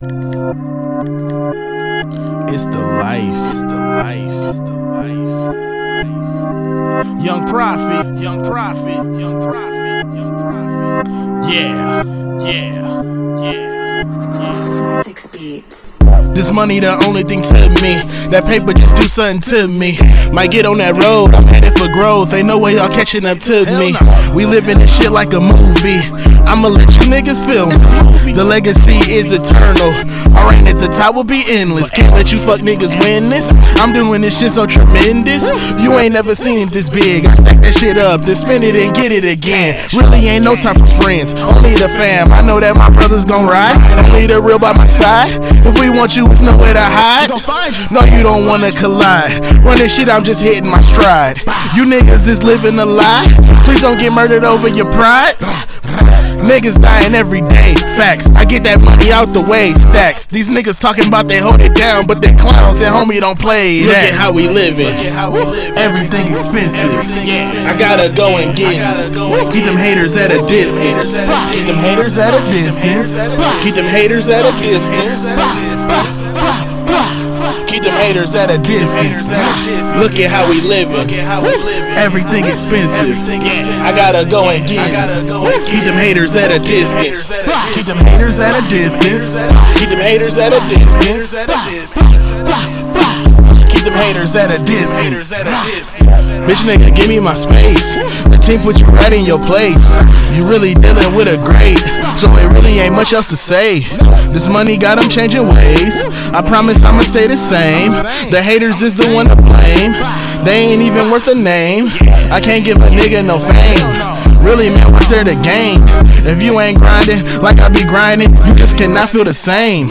It's the life. It's the life. It's the life. It's the life. Young prophet. Young prophet. Young prophet. Young prophet. Yeah. Yeah. Yeah. Six beats. This money the only thing to me. That paper just do something to me. Might get on that road, I'm headed for growth. Ain't no way y'all catching up to me. We living this shit like a movie. I'ma let you niggas feel me. The legacy is eternal. Our reign at the top will be endless. Can't let you fuck niggas win this. I'm doing this shit so tremendous. You ain't never seen it this big. I stack that shit up, then spin it and get it again. Really ain't no time for friends, only the fam. I know that my brothers gon' ride. And only the real by my side. If we want you, it's nowhere to hide. No, you don't wanna collide. Running shit, I'm just hitting my stride. You niggas is living a lie. Please don't get murdered over your pride. Niggas dying every day. Facts. I get that money out the way. Stacks. These niggas talking about they hold it down, but they clowns and homie don't play Look that. at how we living. Everything expensive. Yeah. I gotta go and get it. Keep them haters at a distance. Keep them haters at a distance. Keep them haters at a distance. Keep them haters at a distance. Look at how we living. Everything expensive. I gotta go and get it. Keep them haters at a distance. Keep them haters at a distance. Keep them haters at a distance. Keep them haters at a distance. Bitch nigga, give me my space. Team put you right in your place. You really dealing with a great, so it really ain't much else to say. This money got them changing ways. I promise I'ma stay the same. The haters is the one to blame. They ain't even worth a name. I can't give a nigga no fame. Really, man, what's there to gain? If you ain't grinding like I be grinding, you just cannot feel the same.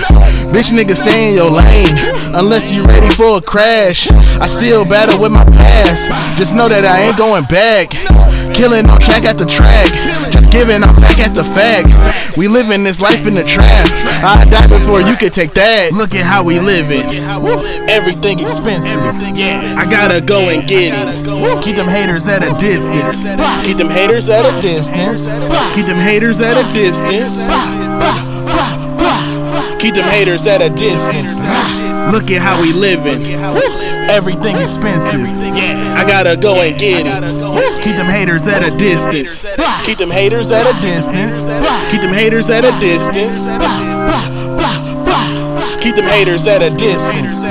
Bitch, nigga, stay in your lane. Unless you ready for a crash. I still battle with my past. Just know that I ain't going back. Killing track at the track. Giving I'm back at the fact. We living this life in the trap. I die before you could take that. Look at how we living. Everything expensive. Yeah, I gotta go and get it. Keep them haters at a distance. Keep them haters at a Distance. Keep them haters at a distance. Keep them haters at a distance. Look at how we living. Everything expensive. I gotta go and get it. Keep them haters at a distance. Keep them haters at a distance. Keep them haters at a distance. Keep them haters at a distance.